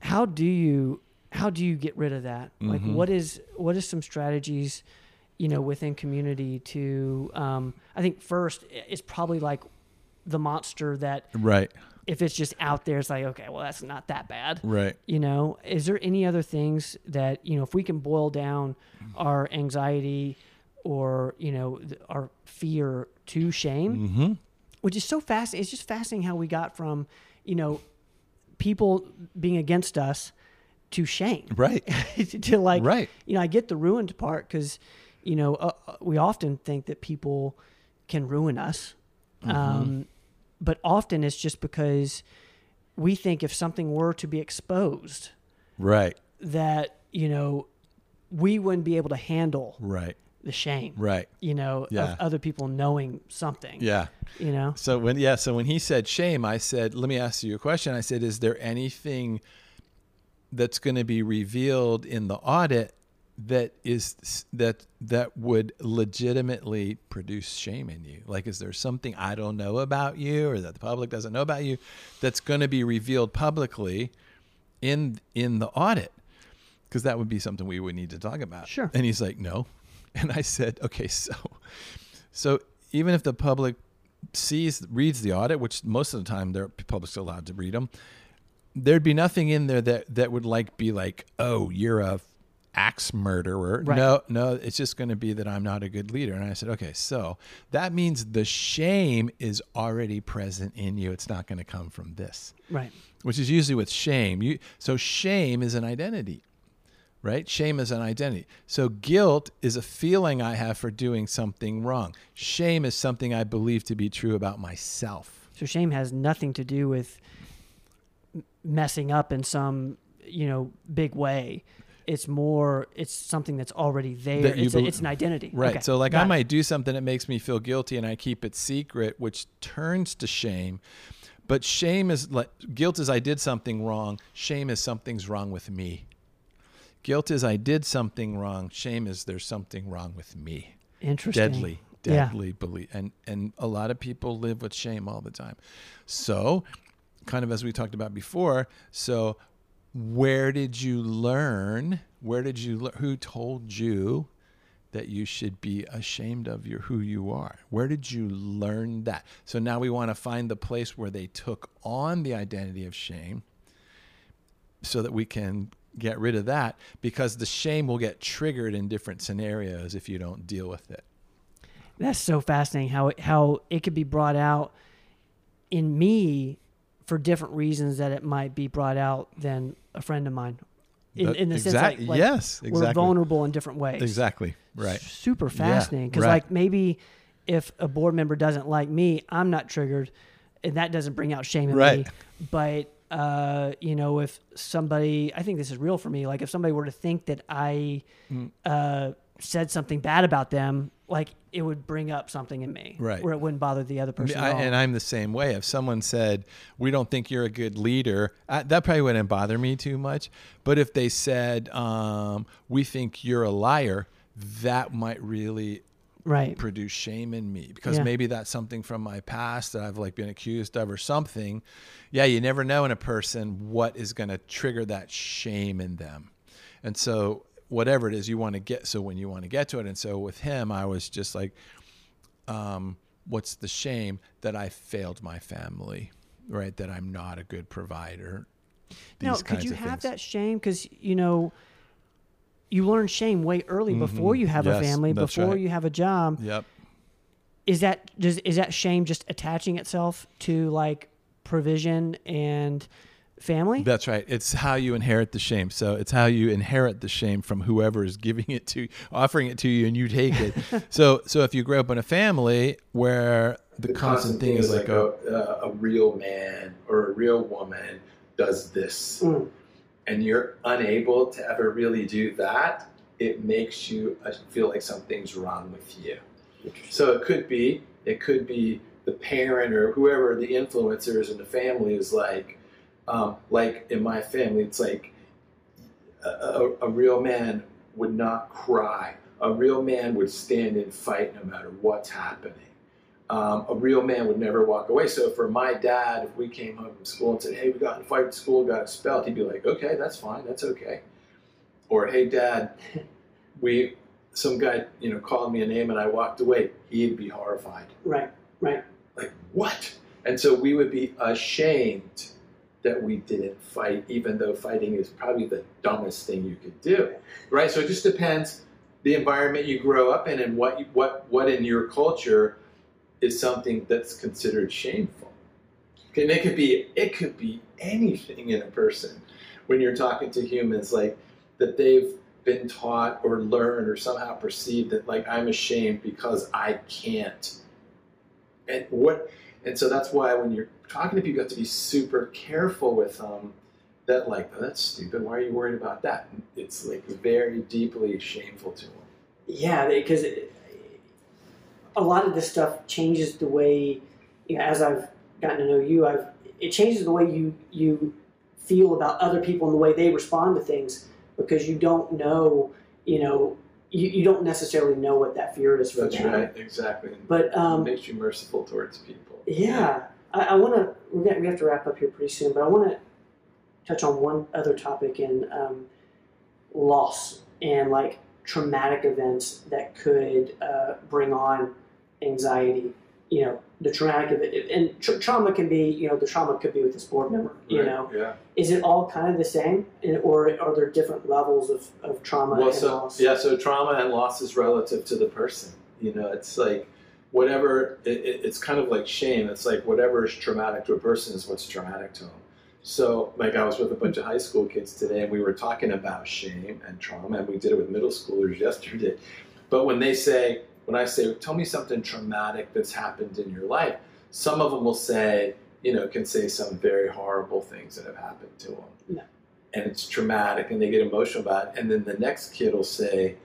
How do you how do you get rid of that? Like Mhm. what is what is some strategies, you know, within community to um I think first it's probably like the monster that Right. if it's just out there it's like okay, well that's not that bad. Right. You know, is there any other things that, you know, if we can boil down our anxiety or, you know, th- our fear to shame, Mm-hmm. Which is so fast. It's just fascinating how we got from, you know, people being against us to shame, Right. to like, right. you know, I get the ruined part because, you know, uh, uh, we often think that people can ruin us. Mm-hmm. Um, but often it's just because we think if something were to be exposed, Right. that, you know, we wouldn't be able to handle Right. The shame, Right. you know, Yeah. of other people knowing something, Yeah. you know? So when yeah, so when he said shame, I said, "Let me ask you a question." I said, "Is there anything that's going to be revealed in the audit that is that that would legitimately produce shame in you? Like is there something I don't know about you or that the public doesn't know about you that's going to be revealed publicly in in the audit?" Because that would be something we would need to talk about. Sure. And he's like, "No." And I said, "Okay, so so even if the public sees reads the audit, which most of the time the public's allowed to read them, there'd be nothing in there that that would like be like, oh, you're a axe murderer. Right. No, no, it's just going to be that I'm not a good leader. And I said, okay, so that means the shame is already present in you. It's not going to come from this, Right. which is usually with shame. You so shame is an identity. Right? Shame is an identity. So guilt is a feeling I have for doing something wrong. Shame is something I believe to be true about myself. So shame has nothing to do with messing up in some, you know, big way. It's more, it's something that's already there. That It's, a, it's an identity. Right. Okay, So like got I it. might do something that makes me feel guilty and I keep it secret, which turns to shame. But shame is like guilt is I did something wrong. Shame is something's wrong with me. Guilt is I did something wrong. Shame is there's something wrong with me. Interesting. deadly Yeah. deadly belief and and a lot of people live with shame all the time so kind of as we talked about before so where did you learn where did you learn who told you that you should be ashamed of your who you are where did you learn that so now we want to find the place where they took on the identity of shame so that we can get rid of that because the shame will get triggered in different scenarios if you don't deal with it That's so fascinating how it, how it could be brought out in me for different reasons that it might be brought out than a friend of mine. In, in the sense exact- like, like yes, we're vulnerable in different ways. Exactly. Right. Super fascinating because right. like maybe if a board member doesn't like me, I'm not triggered, and that doesn't bring out shame in me. But uh, you know, if somebody, I think this is real for me. Like if somebody were to think that I Mm. uh, said something bad about them, like it would bring up something in me, Right. Where it wouldn't bother the other person. I- at all. and I'm the same way. If someone said, "We don't think you're a good leader," I, that probably wouldn't bother me too much. But if they said, um, "We think you're a liar," that might really right. produce shame in me because Yeah. maybe that's something from my past that I've like been accused of or something. Yeah, you never know in a person what is going to trigger that shame in them. And so whatever it is you want to get so when you want to get to it and so with him I was just like um what's the shame that I failed my family, right? That I'm not a good provider. Now, could you have things. that shame? Because you know, you learn shame way early before you have a Mm-hmm. Family, before right. you have a job. Yep. Is that does is that shame just attaching itself to like provision and family? That's right. It's how you inherit the shame. So it's how you inherit the shame from whoever is giving it to, offering it to you, and you take it. so, so if you grow up in a family where the, constant thing is like a, a, a real man or a real woman does this, Mm. And you're unable to ever really do that, it makes you uh, feel like something's wrong with you. So it could be, it could be the parent or whoever the influencers in the family is like, um, like in my family, it's like a, a, a real man would not cry. A real man would stand and fight no matter what's happening. Um, a real man would never walk away. So for my dad, if we came home from school and said, "Hey, we got in a fight at school, got expelled," he'd be like, "Okay, that's fine, that's okay." Or, "Hey, dad, we some guy you know called me a name and I walked away." He'd be horrified Right. Right. like what and so we would be ashamed that we didn't fight even though fighting is probably the dumbest thing you could do right so it just depends the environment you grow up in and what you, what what in your culture is something that's considered shameful. And it could be it could be anything in a person when you're talking to humans like that they've been taught or learned or somehow perceived that like I'm ashamed because I can't. And what and so that's why when you're talking to people you have to be super careful with them that like oh, that's stupid. Why are you worried about that? It's like very deeply shameful to them Yeah, because a lot of this stuff changes the way, you know, as I've gotten to know you, I've it changes the way you you feel about other people and the way they respond to things because you don't know, you know, you, you don't necessarily know what that fear is for that's them. right exactly and But it um, makes you merciful towards people yeah, I, I want to. We we have to wrap up here pretty soon, but I want to touch on one other topic in um, loss and like traumatic events that could uh, bring on anxiety. You know, the traumatic event, and tra- trauma can be. You know, the trauma could be with this board member. You Right, know, yeah is it all kind of the same, or are there different levels of, of trauma well and so loss? yeah so trauma and loss is relative to the person you know it's like whatever it, it, it's kind of like shame it's like whatever is traumatic to a person is what's traumatic to them so like i was with a bunch of high school kids today and we were talking about shame and trauma and we did it with middle schoolers yesterday but when they say when i say tell me something traumatic that's happened in your life some of them will say you know can say some very horrible things that have happened to them Yeah. and it's traumatic and they get emotional about it and then the next kid will say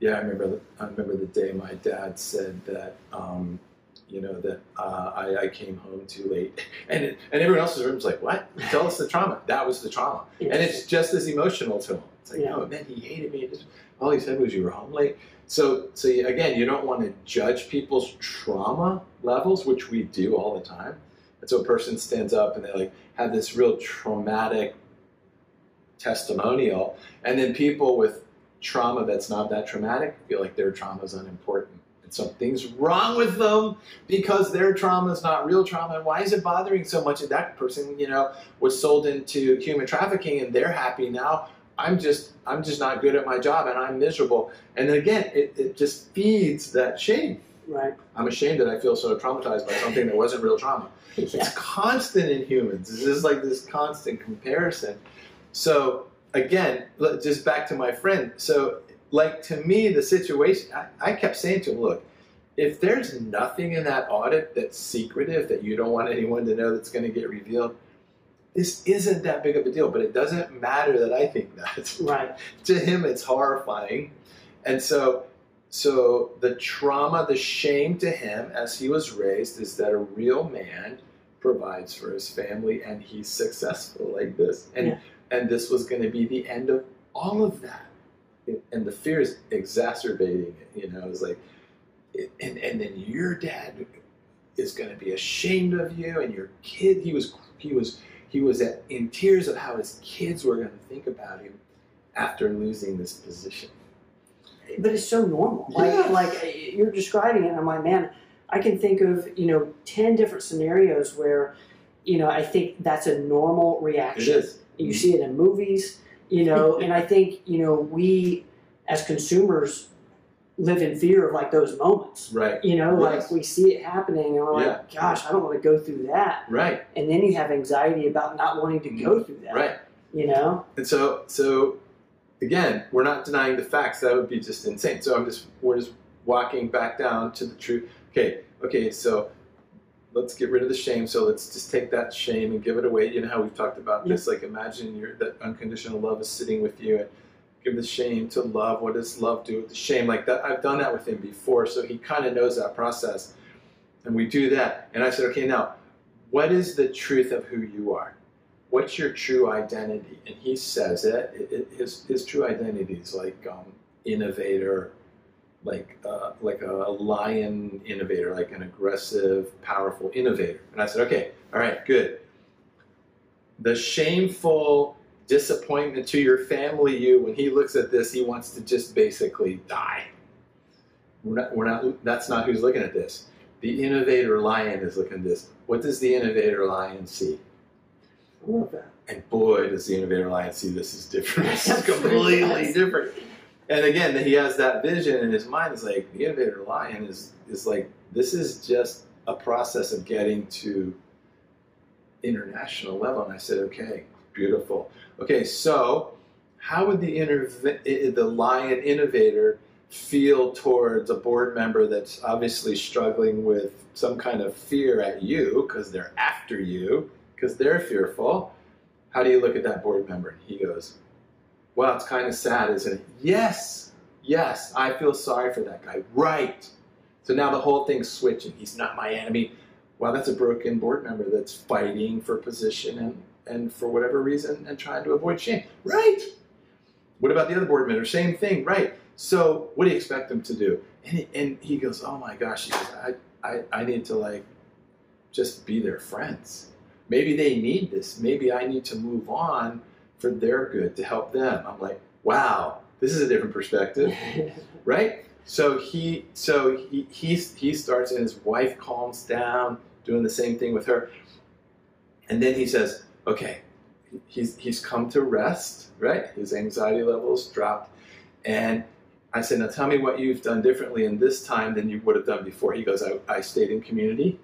yeah, I remember. The, I remember the day my dad said that, um, you know, that uh, I, I came home too late, and it, and everyone else in the room's like, "What? Tell us the trauma." That was the trauma, and it's just as emotional to them. It's like, Yeah. "Oh man, he hated me." All he said was, "You were home late." So so again, you don't want to judge people's trauma levels, which we do all the time. And so a person stands up and they like have this real traumatic testimonial, and then people with trauma that's not that traumatic feel like their trauma is unimportant. And something's wrong with them because their trauma is not real trauma. And why is it bothering so much? That person, you know, was sold into human trafficking and they're happy now. I'm just I'm just not good at my job and I'm miserable. And again, it, it just feeds that shame. Right. I'm ashamed that I feel so traumatized by something that wasn't real trauma. Yeah. It's constant in humans. This is like this constant comparison. So again, just back to my friend. So like to me, the situation I, I kept saying to him, look, if there's nothing in that audit that's secretive that you don't want anyone to know that's going to get revealed, this isn't that big of a deal. But it doesn't matter that I think that Right. to him it's horrifying and so so the trauma the shame to him as he was raised is that a real man provides for his family and he's successful like this and Yeah. and this was going to be the end of all of that and the fear is exacerbating it you know it's like and and then your dad is going to be ashamed of you and your kid he was he was he was at, in tears of how his kids were going to think about him after losing this position. but it's so normal. Like like uh, you're describing it, and I'm like, man, I can think of you know ten different scenarios where, you know, I think that's a normal reaction. is. You see it in movies, you know, and I think you know we as consumers live in fear of like those moments. Right, You know, Yes. like we see it happening, and we're like, gosh, I don't want to go through that. right, And then you have anxiety about not wanting to go mm-hmm. through that. right. You know. And so, so again, we're not denying the facts. That would be just insane. So I'm just, we're just walking back down to the truth. Okay, okay. So let's get rid of the shame. So let's just take that shame and give it away. You know how we've talked about this. Like imagine your that unconditional love is sitting with you and give the shame to love. What does love do with the shame? Like that. I've done that with him before, so he kind of knows that process. And we do that. And I said, okay, now, what is the truth of who you are? What's your true identity? And he says it. it, it his, his true identity is like um, innovator, like uh, like a lion innovator, like an aggressive, powerful innovator. And I said, okay, all right, good. The shameful disappointment to your family, you, when he looks at this, he wants to just basically die. We're not, we're not, that's not who's looking at this. The innovator lion is looking at this. What does the innovator lion see? I love that. And boy, does the innovator lion see this is different. This is completely different. And again, he has that vision in his mind. It's like the innovator lion is is like this is just a process of getting to international level. And I said, okay, beautiful. Okay, so how would the the lion innovator feel towards a board member that's obviously struggling with some kind of fear at you because they're after you because they're fearful? How do you look at that board member? And he goes, Well, it's kind of sad, isn't it? Yes, yes, I feel sorry for that guy. Right. So now the whole thing's switching. He's not my enemy. Well, that's a broken board member that's fighting for position and, and for whatever reason and trying to avoid shame. Right. What about the other board member? Same thing. Right. So what do you expect them to do? And he, and he goes, Oh my gosh, goes, I, I, I need to like just be their friends. Maybe they need this. Maybe I need to move on for their good to help them. I'm like, wow, this is a different perspective, right? So he, so he, he, he starts, and his wife calms down, doing the same thing with her, and then he says, okay, he's he's come to rest, right? His anxiety levels dropped, and I said, now tell me what you've done differently in this time than you would have done before. He goes, I, I stayed in community.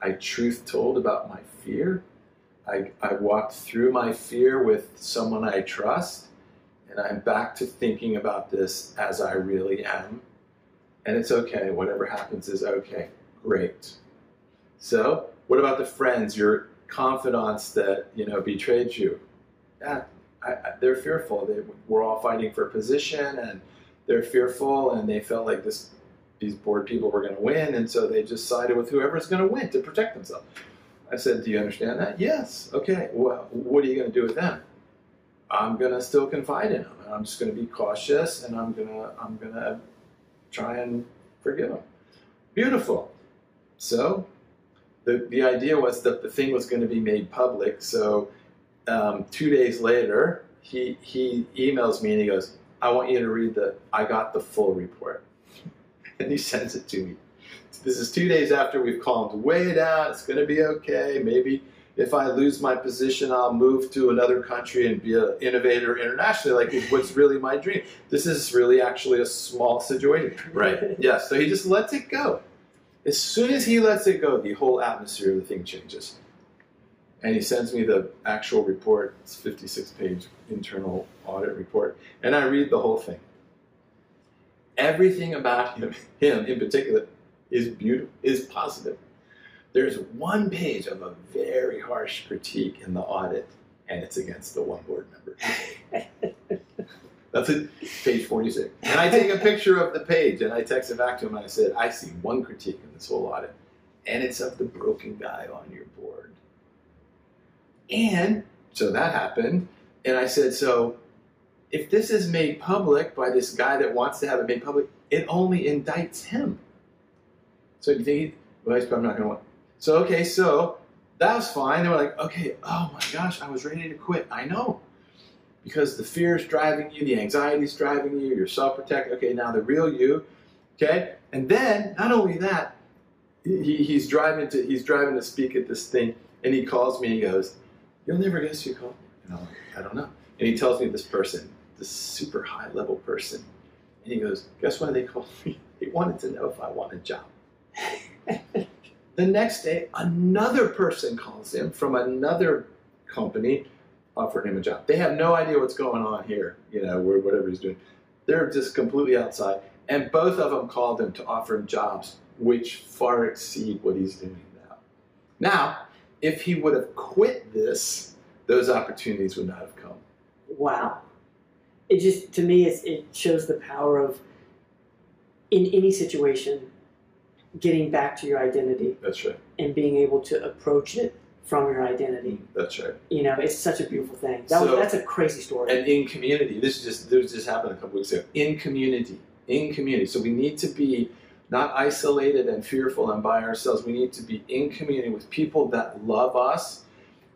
I truth told about my fear. I, I walked through my fear with someone I trust, and I'm back to thinking about this as I really am. And it's okay. Whatever happens is okay. Great. So, what about the friends, your confidants that you know betrayed you? Yeah, I, I, they're fearful. They we're all fighting for position, and they're fearful, and they felt like this these board people were going to win, and so they just sided with whoever's going to win to protect themselves. I said, "Do you understand that?" Yes. Okay. Well, what are you going to do with them? I'm going to still confide in them, and I'm just going to be cautious, and I'm going to I'm going to try and forgive them. Beautiful. So the, the idea was that the thing was going to be made public. So um, two days later, he, he emails me and he goes, I want you to read the, I got the full report. and he sends it to me. This is two days after we've calmed way down. It's going to be okay. Maybe if I lose my position, I'll move to another country and be an innovator internationally. Like, what's really my dream? This is really actually a small situation. Right. Yeah. So he just lets it go. As soon as he lets it go, the whole atmosphere of the thing changes. And he sends me the actual report. It's 56 page internal audit report. And I read the whole thing. Everything about him, him in particular, is beautiful, is positive. There's one page of a very harsh critique in the audit, and it's against the one board member. That's it, page 46. And I take a picture of the page and I text it back to him and I said, I see one critique in this whole audit, and it's of the broken guy on your board. And so that happened. And I said, so if this is made public by this guy that wants to have it made public, it only indicts him. So you think, well, probably not going to want. So, okay, so that was fine. They were like, okay, oh my gosh, I was ready to quit. I know. Because the fear is driving you, the anxiety is driving you, you're self protecting. Okay, now the real you. Okay? And then, not only that, he, he's driving to he's driving to speak at this thing, and he calls me and he goes, You'll never guess who called me. And I'm like, I don't know. And he tells me this person, this super high level person. And he goes, Guess why they called me? He wanted to know if I want a job. the next day, another person calls him from another company, offering him a job. They have no idea what's going on here, you know, whatever he's doing. They're just completely outside. And both of them called him to offer him jobs, which far exceed what he's doing now. Now, if he would have quit this, those opportunities would not have come. Wow. It just, to me, it shows the power of, in any situation, getting back to your identity. That's right. And being able to approach it from your identity. That's right. You know, it's such a beautiful thing. That so, was, that's a crazy story. And in community, this just this just happened a couple weeks ago. In community, in community. So we need to be not isolated and fearful and by ourselves. We need to be in community with people that love us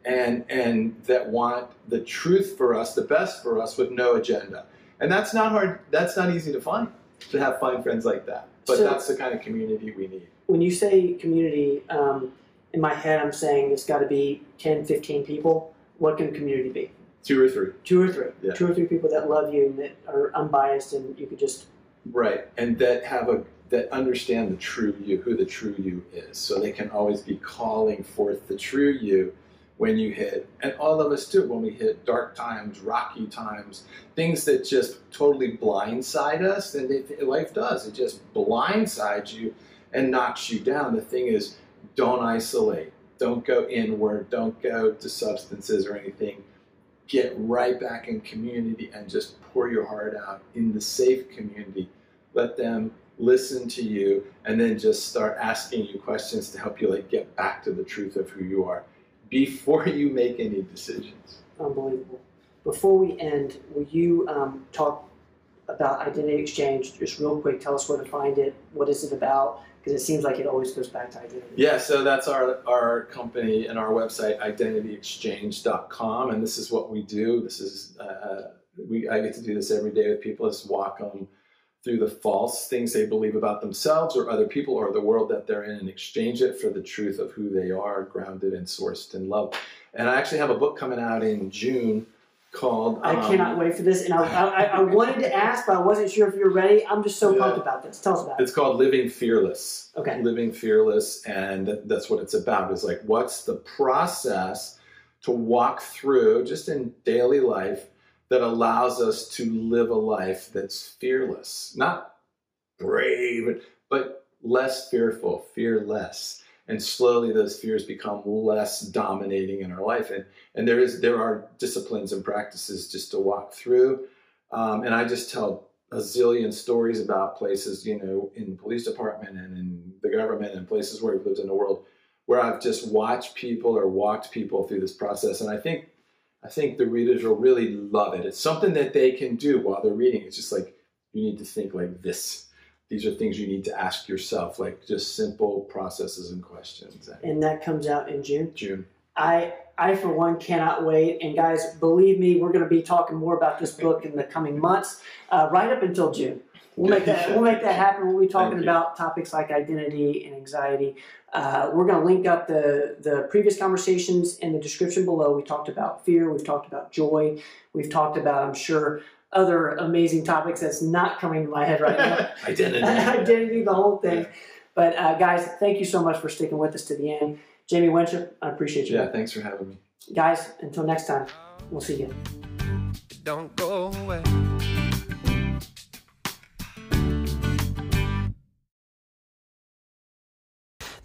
and and that want the truth for us, the best for us, with no agenda. And that's not hard. That's not easy to find. To have find friends like that. But so, that's the kind of community we need. When you say community, um, in my head, I'm saying it's got to be 10, 15 people. What can a community be? Two or three. Two or three. Yeah. Two or three people that love you and that are unbiased, and you could just right, and that have a that understand the true you, who the true you is, so they can always be calling forth the true you when you hit, and all of us do when we hit dark times, rocky times, things that just totally blindside us. And life does; it just blindsides you and knocks you down. The thing is, don't isolate, don't go inward, don't go to substances or anything. Get right back in community and just pour your heart out in the safe community. Let them listen to you and then just start asking you questions to help you like get back to the truth of who you are before you make any decisions. Unbelievable. Before we end, will you um, talk about Identity Exchange just real quick? Tell us where to find it. What is it about? Because it seems like it always goes back to identity. Yeah, so that's our, our company and our website, identityexchange.com. And this is what we do. This is, uh, we, I get to do this every day with people, is walk them through the false things they believe about themselves or other people or the world that they're in and exchange it for the truth of who they are, grounded and sourced in love. And I actually have a book coming out in June called. I um, cannot wait for this. And I, I, I, wanted to ask, but I wasn't sure if you're ready. I'm just so yeah. pumped about this. Tell us about it. It's called Living Fearless. Okay. Living Fearless. And that's what it's about is like, what's the process to walk through just in daily life that allows us to live a life that's fearless, not brave, but less fearful, fearless. And slowly those fears become less dominating in our life. And, and there is there are disciplines and practices just to walk through. Um, and I just tell a zillion stories about places, you know, in the police department and in the government and places where we've lived in the world where I've just watched people or walked people through this process. And I think I think the readers will really love it. It's something that they can do while they're reading. It's just like you need to think like this. These are things you need to ask yourself, like just simple processes and questions. And that comes out in June. June. I I for one cannot wait. And guys, believe me, we're going to be talking more about this book in the coming months, uh, right up until June. We'll make that we'll make that happen. We'll be talking about topics like identity and anxiety. Uh, we're going to link up the the previous conversations in the description below. We talked about fear. We've talked about joy. We've talked about, I'm sure, other amazing topics that's not coming to my head right now. Identity. Identity, the whole thing. But uh, guys, thank you so much for sticking with us to the end. Jamie Winship, I appreciate you. Yeah, thanks for having me. Guys, until next time, we'll see you. Don't go away.